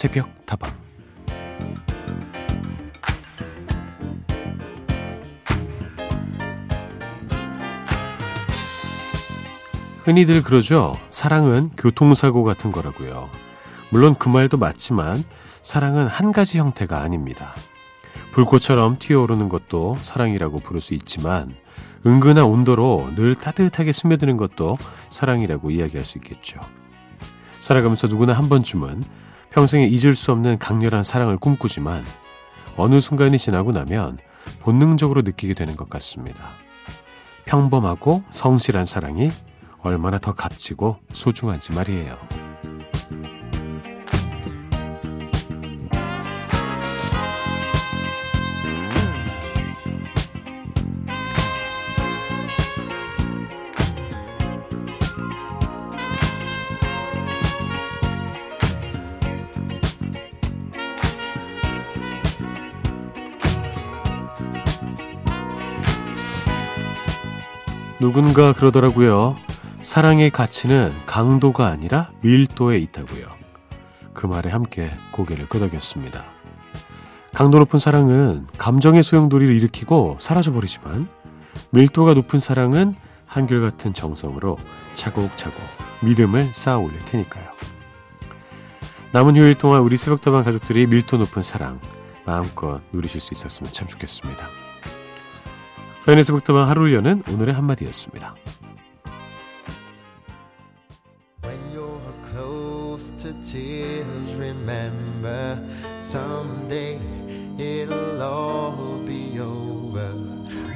새벽 다방 흔히들 그러죠. 사랑은 교통사고 같은 거라고요. 물론 그 말도 맞지만 사랑은 한 가지 형태가 아닙니다. 불꽃처럼 튀어오르는 것도 사랑이라고 부를 수 있지만 은근한 온도로 늘 따뜻하게 스며드는 것도 사랑이라고 이야기할 수 있겠죠. 살아가면서 누구나 한 번쯤은 평생에 잊을 수 없는 강렬한 사랑을 꿈꾸지만 어느 순간이 지나고 나면 본능적으로 느끼게 되는 것 같습니다. 평범하고 성실한 사랑이 얼마나 더 값지고 소중한지 말이에요. 누군가 그러더라고요. 사랑의 가치는 강도가 아니라 밀도에 있다고요. 그 말에 함께 고개를 끄덕였습니다. 강도 높은 사랑은 감정의 소용돌이를 일으키고 사라져버리지만 밀도가 높은 사랑은 한결같은 정성으로 차곡차곡 믿음을 쌓아 올릴 테니까요. 남은 휴일 동안 우리 새벽다방 가족들이 밀도 높은 사랑 마음껏 누리실 수 있었으면 참 좋겠습니다. 서인의 새벽다방 하루를 여는 오늘의 한마디였습니다.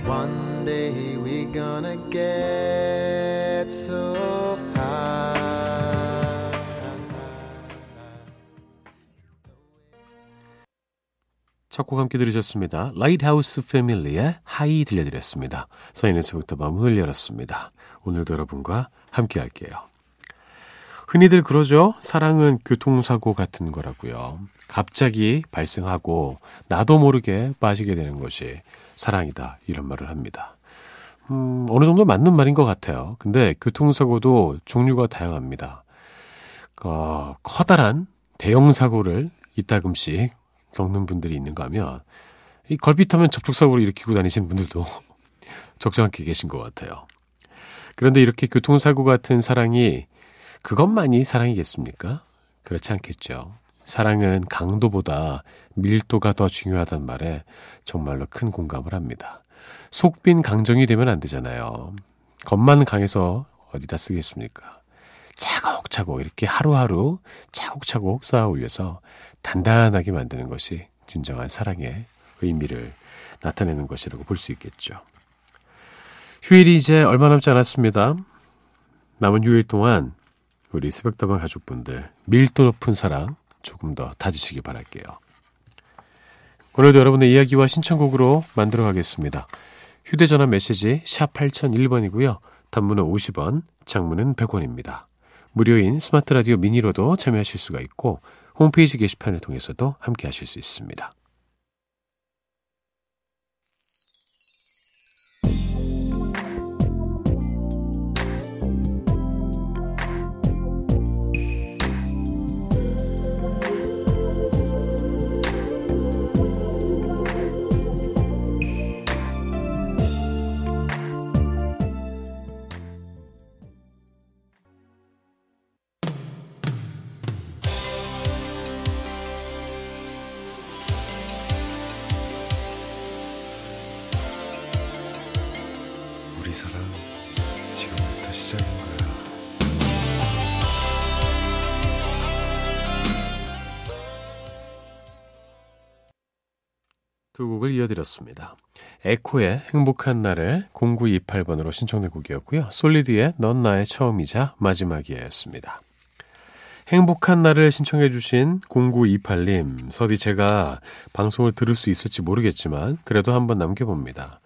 One day we're gonna get so 첫곡 함께 들으셨습니다. 라이트하우스 패밀리의 High 들려드렸습니다. 서인의 새벽다방 문을 열었습니다. 오늘도 여러분과 함께 할게요. 흔히들 그러죠. 사랑은 교통사고 같은 거라고요. 갑자기 발생하고 나도 모르게 빠지게 되는 것이 사랑이다. 이런 말을 합니다. 음, 어느 정도 맞는 말인 것 같아요. 근데 교통사고도 종류가 다양합니다. 어, 커다란 대형 사고를 이따금씩 겪는 분들이 있는가 하면 이 걸핏하면 접촉사고를 일으키고 다니시는 분들도 적잖게 계신 것 같아요. 그런데 이렇게 교통사고 같은 사랑이 그것만이 사랑이겠습니까? 그렇지 않겠죠. 사랑은 강도보다 밀도가 더 중요하단 말에 정말로 큰 공감을 합니다. 속빈 강정이 되면 안 되잖아요. 겉만 강해서 어디다 쓰겠습니까? 차곡차곡 이렇게 하루하루 차곡차곡 쌓아 올려서 단단하게 만드는 것이 진정한 사랑의 의미를 나타내는 것이라고 볼 수 있겠죠. 휴일이 이제 얼마 남지 않았습니다. 남은 휴일 동안 우리 새벽다방 가족분들 밀도 높은 사랑 조금 더 다지시기 바랄게요. 오늘도 여러분의 이야기와 신청곡으로 만들어 가겠습니다. 휴대전화 메시지 샵 8001번이고요. 단문은 50원, 장문은 100원입니다. 무료인 스마트 라디오 미니로도 참여하실 수가 있고 홈페이지 게시판을 통해서도 함께 하실 수 있습니다. 두 곡을 이어드렸습니다. 에코의 행복한 날에 0928번으로 신청된 곡이었고요. 솔리드의 넌 나의 처음이자 마지막이었습니다. 행복한 날을 신청해 주신 0928님, 서디 제가 방송을 들을 수 있을지 모르겠지만 그래도 한번 남겨봅니다.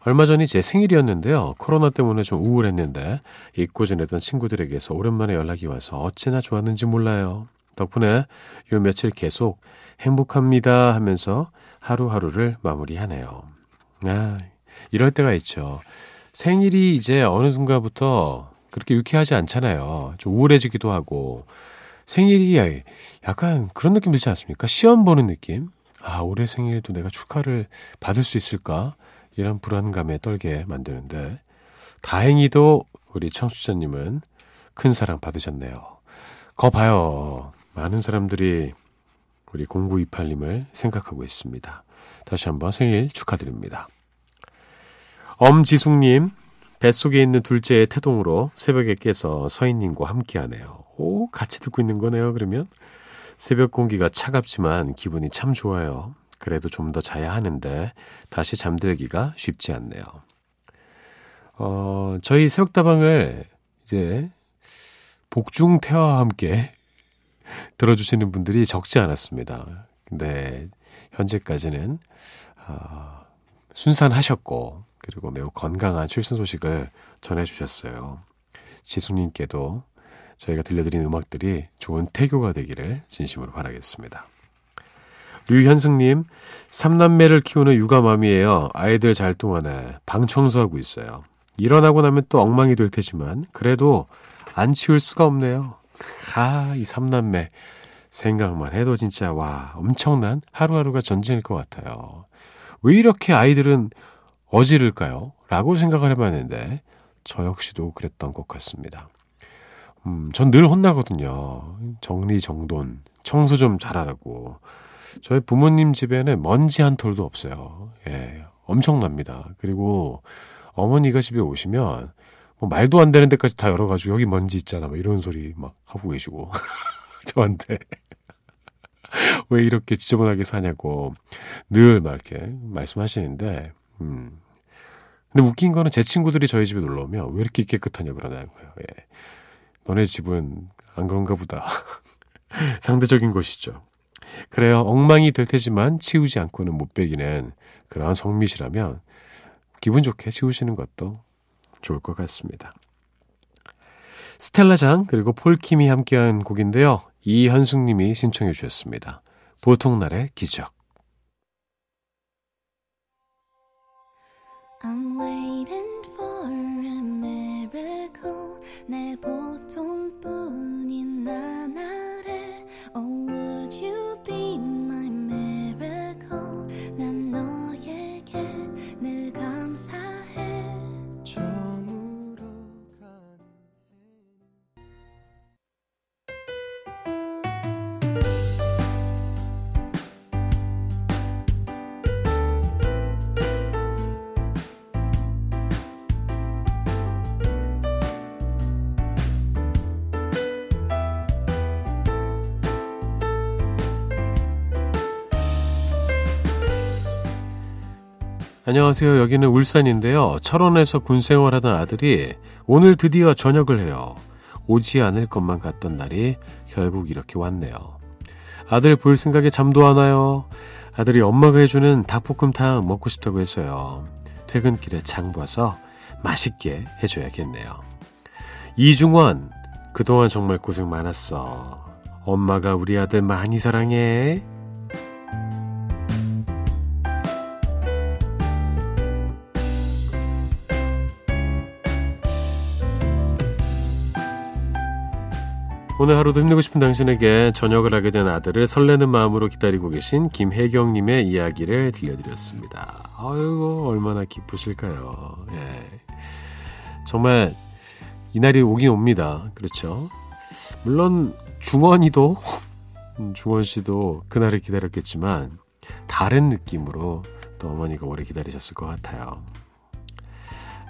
얼마 전이 제 생일이었는데요. 코로나 때문에 좀 우울했는데 잊고 지내던 친구들에게서 오랜만에 연락이 와서 어찌나 좋았는지 몰라요. 덕분에 요 며칠 계속 행복합니다 하면서 하루하루를 마무리하네요. 아, 이럴 때가 있죠. 생일이 이제 어느 순간부터 그렇게 유쾌하지 않잖아요. 좀 우울해지기도 하고, 생일이 약간 그런 느낌 들지 않습니까? 시험 보는 느낌? 아, 올해 생일도 내가 축하를 받을 수 있을까? 이런 불안감에 떨게 만드는데, 다행히도 우리 청취자님은 큰 사랑 받으셨네요. 거 봐요. 많은 사람들이 우리 0928님을 생각하고 있습니다. 다시 한번 생일 축하드립니다. 엄지숙님, 뱃속에 있는 둘째의 태동으로 새벽에 깨서 서인님과 함께하네요. 오, 같이 듣고 있는 거네요, 그러면? 새벽 공기가 차갑지만 기분이 참 좋아요. 그래도 좀 더 자야 하는데 다시 잠들기가 쉽지 않네요. 어, 저희 새벽다방을 이제 복중태와 함께 들어주시는 분들이 적지 않았습니다. 근데 현재까지는 어, 순산하셨고 그리고 매우 건강한 출산 소식을 전해주셨어요. 지숙님께도 저희가 들려드린 음악들이 좋은 태교가 되기를 진심으로 바라겠습니다. 류현승님, 삼남매를 키우는 육아맘이에요. 아이들 잘 동안에 방 청소하고 있어요. 일어나고 나면 또 엉망이 될 테지만 그래도 안 치울 수가 없네요. 아, 이 삼남매 생각만 해도 진짜 와 엄청난 하루하루가 전쟁일 것 같아요. 왜 이렇게 아이들은 어지를까요? 라고 생각을 해봤는데 저 역시도 그랬던 것 같습니다. 음, 전 늘 혼나거든요. 정리정돈, 청소 좀 잘하라고. 저희 부모님 집에는 먼지 한 톨도 없어요. 예, 엄청납니다. 그리고 어머니가 집에 오시면 뭐 말도 안 되는 데까지 다 열어가지고 여기 먼지 있잖아. 막 이런 소리 막 하고 계시고. 저한테. 왜 이렇게 지저분하게 사냐고 늘 막 이렇게 말씀하시는데, 음. 근데 웃긴 거는 제 친구들이 저희 집에 놀러 오면 왜 이렇게 깨끗하냐 그러는 거예요. 예. 너네 집은 안 그런가 보다. 상대적인 것이죠. 그래요. 엉망이 될 테지만 치우지 않고는 못 베기는 그러한 성미시라면 기분 좋게 치우시는 것도 좋을 것 같습니다. 스텔라장 그리고 폴킴이 함께한 곡인데요. 이현숙님이 신청해 주셨습니다. 보통날의 기적 I'm waiting for a miracle 내 보통 안녕하세요. 여기는 울산인데요. 철원에서 군 생활하던 아들이 오늘 드디어 전역을 해요. 오지 않을 것만 같던 날이 결국 이렇게 왔네요. 아들 볼 생각에 잠도 안 와요. 아들이 엄마가 해주는 닭볶음탕 먹고 싶다고 했어요. 퇴근길에 장 봐서 맛있게 해줘야겠네요. 이중원, 그동안 정말 고생 많았어. 엄마가 우리 아들 많이 사랑해. 오늘 하루도 힘내고 싶은 당신에게 저녁을 하게 된 아들을 설레는 마음으로 기다리고 계신 김혜경님의 이야기를 들려드렸습니다. 아이고, 얼마나 기쁘실까요? 예. 정말, 이날이 오긴 옵니다. 그렇죠. 물론, 중원이도, 음, 중원 씨도 그날을 기다렸겠지만, 다른 느낌으로 또 어머니가 오래 기다리셨을 것 같아요.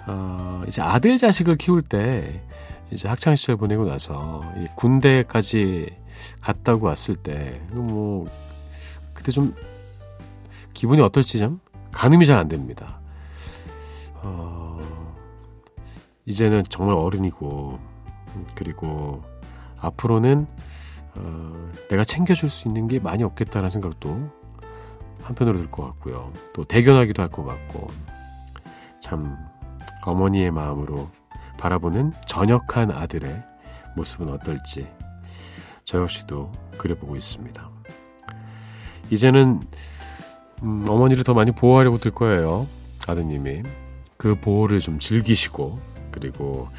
어, 이제 아들 자식을 키울 때, 이제 학창 시절 보내고 나서 군대까지 갔다고 왔을 때 뭐 그때 좀 기분이 어떨지 좀 가늠이 잘 안 됩니다. 어, 이제는 정말 어른이고 그리고 앞으로는 어, 내가 챙겨줄 수 있는 게 많이 없겠다는 생각도 한편으로 들 것 같고요. 또 대견하기도 할 것 같고 참 어머니의 마음으로 바라보는 전역한 아들의 모습은 어떨지 저 역시도 그려보고 있습니다. 이제는 음, 어머니를 더 많이 보호하려고 들 거예요. 아드님이 그 보호를 좀 즐기시고 그리고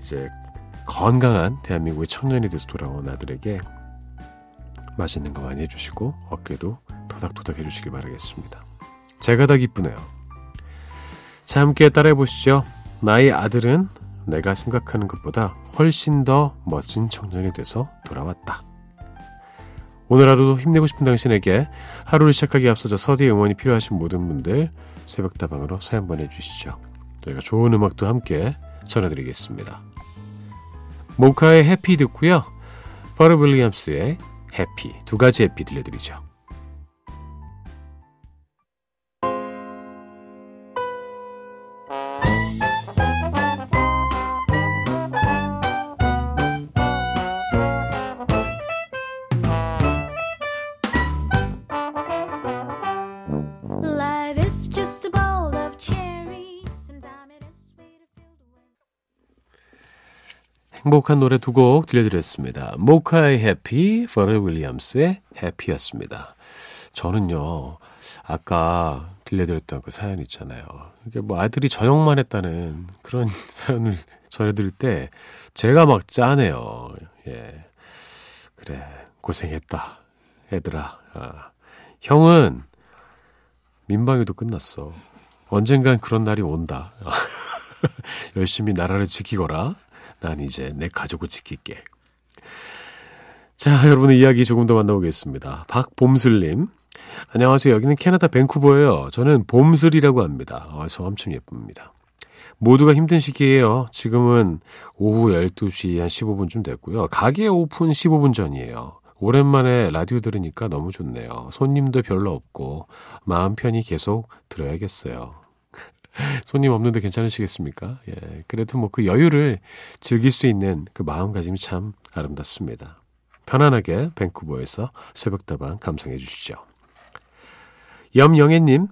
이제 건강한 대한민국의 청년이 돼서 돌아온 아들에게 맛있는 거 많이 해주시고 어깨도 토닥토닥 해주시길 바라겠습니다. 제가 다 기쁘네요. 자, 함께 따라해 보시죠. 나의 아들은 내가 생각하는 것보다 훨씬 더 멋진 청년이 돼서 돌아왔다. 오늘 하루도 힘내고 싶은 당신에게 하루를 시작하기 앞서서 서디의 응원이 필요하신 모든 분들 새벽다방으로 사연 보내주시죠. 저희가 좋은 음악도 함께 전해드리겠습니다. 모카의 해피 듣고요. 퍼르 윌리엄스의 해피 두 가지 해피 들려드리죠. 행복한 노래 두 곡 들려드렸습니다. 모카의 해피, 퍼렐 윌리엄스의 해피였습니다. 저는요, 아까 들려드렸던 그 사연 있잖아요. 이게 뭐 아들이 저녁만 했다는 그런 사연을 전해드릴 때 제가 막 짠해요. 예. 그래, 고생했다. 애들아. 아. 형은 민방위도 끝났어. 언젠간 그런 날이 온다. 열심히 나라를 지키거라. 난 이제 내 가족을 지킬게. 자, 여러분의 이야기 조금 더 만나보겠습니다. 박봄슬님. 안녕하세요. 여기는 캐나다 밴쿠버예요. 저는 봄슬이라고 합니다. 아, 성함 참 예쁩니다. 모두가 힘든 시기예요. 지금은 오후 12시 한 15분쯤 됐고요. 가게 오픈 15분 전이에요. 오랜만에 라디오 들으니까 너무 좋네요. 손님도 별로 없고 마음 편히 계속 들어야겠어요. 손님 없는데 괜찮으시겠습니까? 예. 그래도 뭐 그 여유를 즐길 수 있는 그 마음가짐이 참 아름답습니다. 편안하게 밴쿠버에서 새벽다방 감상해 주시죠. 염영애님,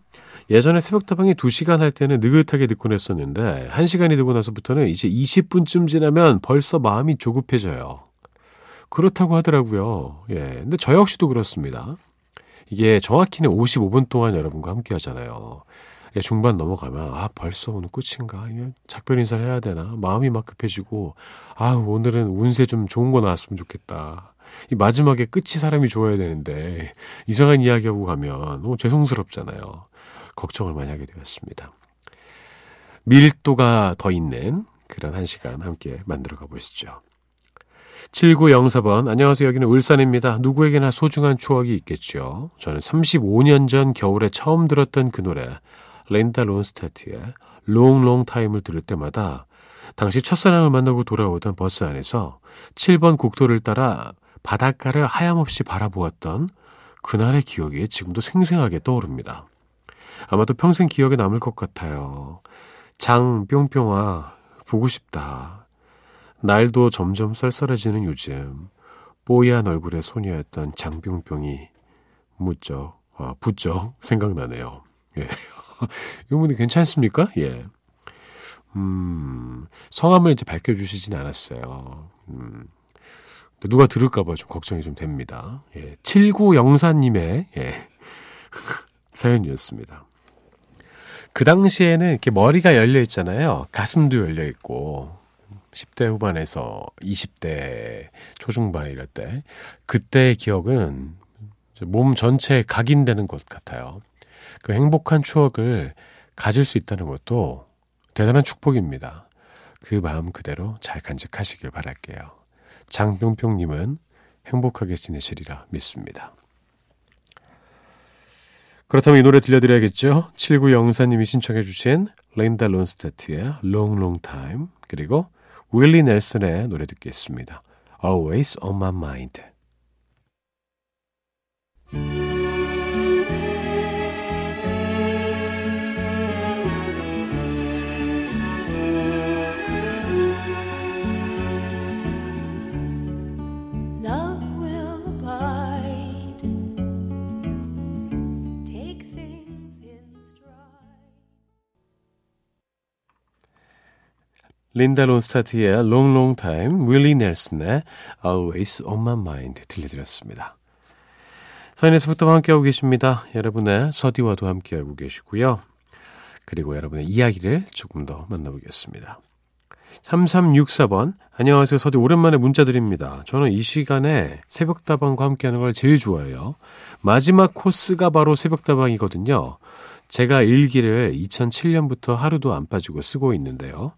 예전에 새벽다방이 2시간 할 때는 느긋하게 듣곤 했었는데 1시간이 되고 나서부터는 이제 20분쯤 지나면 벌써 마음이 조급해져요. 그렇다고 하더라고요. 예. 근데 저 역시도 그렇습니다. 이게 정확히는 55분 동안 여러분과 함께 하잖아요. 예, 중반 넘어가면 아 벌써 오늘 끝인가 작별 인사를 해야 되나 마음이 막 급해지고 아 오늘은 운세 좀 좋은 거 나왔으면 좋겠다 이 마지막에 끝이 사람이 좋아야 되는데 이상한 이야기하고 가면 너무 죄송스럽잖아요 걱정을 많이 하게 되었습니다 밀도가 더 있는 그런 한 시간 함께 만들어 가보시죠 7904번, 안녕하세요. 여기는 울산입니다. 누구에게나 소중한 추억이 있겠죠. 저는 35년 전 겨울에 처음 들었던 그 노래, 린다 론스타트의 Long Long Time을 들을 때마다 당시 첫사랑을 만나고 돌아오던 버스 안에서 7번 국도를 따라 바닷가를 하염없이 바라보았던 그날의 기억이 지금도 생생하게 떠오릅니다. 아마도 평생 기억에 남을 것 같아요. 장 뿅뿅아 보고 싶다. 날도 점점 쌀쌀해지는 요즘 뽀얀 얼굴의 소녀였던 장뿅뿅이 무쩍 아, 부쩍 생각나네요. 예. 이분이 괜찮습니까? 예. 음, 성함을 이제 밝혀주시진 않았어요. 음, 누가 들을까봐 좀 걱정이 좀 됩니다. 예. 7904님의, 예. 사연이었습니다. 그 당시에는 이렇게 머리가 열려 있잖아요. 가슴도 열려 있고. 10대 후반에서 20대 초중반 이럴 때. 그때의 기억은 몸 전체에 각인되는 것 같아요. 그 행복한 추억을 가질 수 있다는 것도 대단한 축복입니다. 그 마음 그대로 잘 간직하시길 바랄게요. 장병평님은 행복하게 지내시리라 믿습니다. 그렇다면 이 노래 들려드려야겠죠? 7904님이 신청해 주신 렌다 론스타트의 Long Long Time 그리고 윌리 넬슨의 노래 듣겠습니다. Always on my mind. 린다 론스타트의 Long Long Time, 윌리 넬슨의 Always On My Mind 들려드렸습니다. 서인에서부터 함께하고 계십니다. 여러분의 서디와도 함께하고 계시고요. 그리고 여러분의 이야기를 조금 더 만나보겠습니다. 3364번. 안녕하세요. 서디 오랜만에 문자 드립니다. 저는 이 시간에 새벽다방과 함께하는 걸 제일 좋아해요. 마지막 코스가 바로 새벽다방이거든요. 제가 일기를 2007년부터 하루도 안 빠지고 쓰고 있는데요.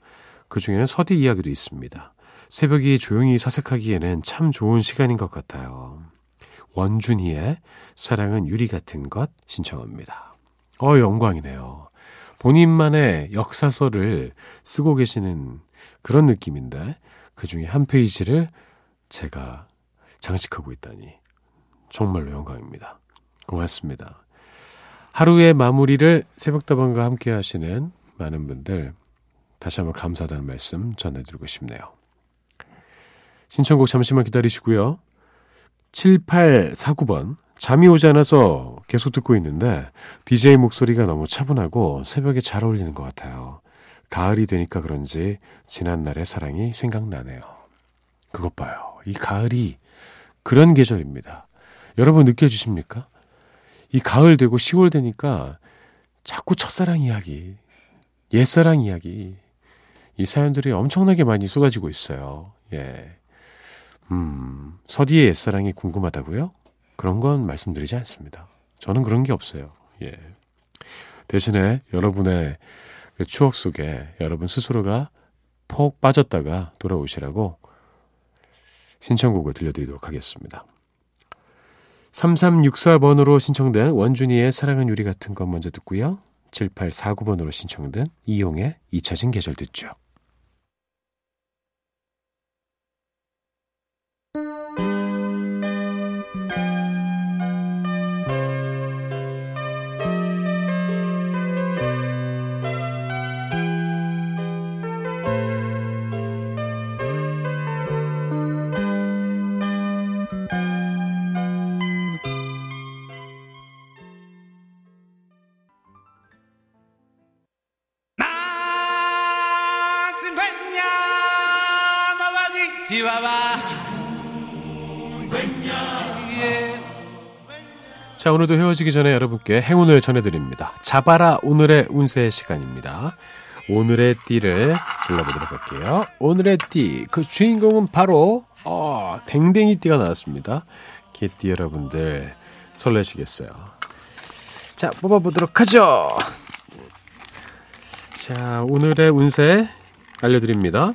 그 중에는 서디 이야기도 있습니다. 새벽이 조용히 사색하기에는 참 좋은 시간인 것 같아요. 원준이의 사랑은 유리 같은 것 신청합니다. 어, 영광이네요. 본인만의 역사서를 쓰고 계시는 그런 느낌인데 그 중에 한 페이지를 제가 장식하고 있다니 정말로 영광입니다. 고맙습니다. 하루의 마무리를 새벽다방과 함께 하시는 많은 분들 다시 한번 감사하다는 말씀 전해드리고 싶네요. 신청곡 잠시만 기다리시고요. 7849번 잠이 오지 않아서 계속 듣고 있는데 DJ 목소리가 너무 차분하고 새벽에 잘 어울리는 것 같아요. 가을이 되니까 그런지 지난날의 사랑이 생각나네요. 그것 봐요. 이 가을이 그런 계절입니다. 여러분 느껴지십니까? 이 가을 되고 10월 되니까 자꾸 첫사랑 이야기, 옛사랑 이야기, 이 사연들이 엄청나게 많이 쏟아지고 있어요. 예. 음, 서디의 옛사랑이 궁금하다고요? 그런 건 말씀드리지 않습니다. 저는 그런 게 없어요. 예. 대신에 여러분의 그 추억 속에 여러분 스스로가 폭 빠졌다가 돌아오시라고 신청곡을 들려드리도록 하겠습니다. 3364번으로 신청된 원준이의 사랑은 유리 같은 것 먼저 듣고요. 7849번으로 신청된 이용의 잊혀진 계절 듣죠. 자, 오늘도 헤어지기 전에 여러분께 행운을 전해드립니다. 잡아라 오늘의 운세 시간입니다. 오늘의 띠를 불러보도록 할게요. 오늘의 띠, 그 주인공은 바로, 어, 댕댕이 띠가 나왔습니다. 개띠 여러분들 설레시겠어요. 자, 뽑아보도록 하죠. 자, 오늘의 운세 알려드립니다.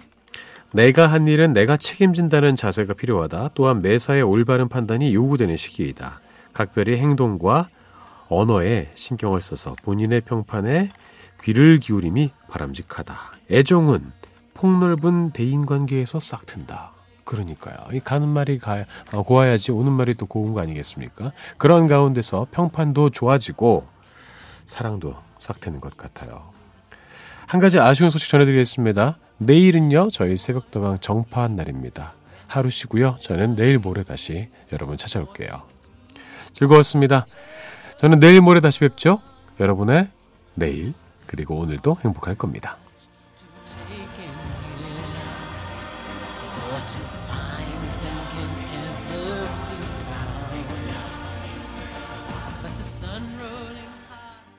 내가 한 일은 내가 책임진다는 자세가 필요하다. 또한 매사에 올바른 판단이 요구되는 시기이다. 각별의 행동과 언어에 신경을 써서 본인의 평판에 귀를 기울임이 바람직하다. 애정은 폭넓은 대인 관계에서 싹 튼다. 그러니까요. 이 가는 말이 가, 어, 고와야지 오는 말이 또 고운 거 아니겠습니까? 그런 가운데서 평판도 좋아지고 사랑도 싹 트는 것 같아요. 한 가지 아쉬운 소식 전해드리겠습니다. 내일은요, 저희 새벽도방 정파한 날입니다. 하루 쉬고요. 저는 내일 모레 다시 여러분 찾아올게요. 즐거웠습니다. 저는 내일 모레 다시 뵙죠. 여러분의 내일 그리고 오늘도 행복할 겁니다.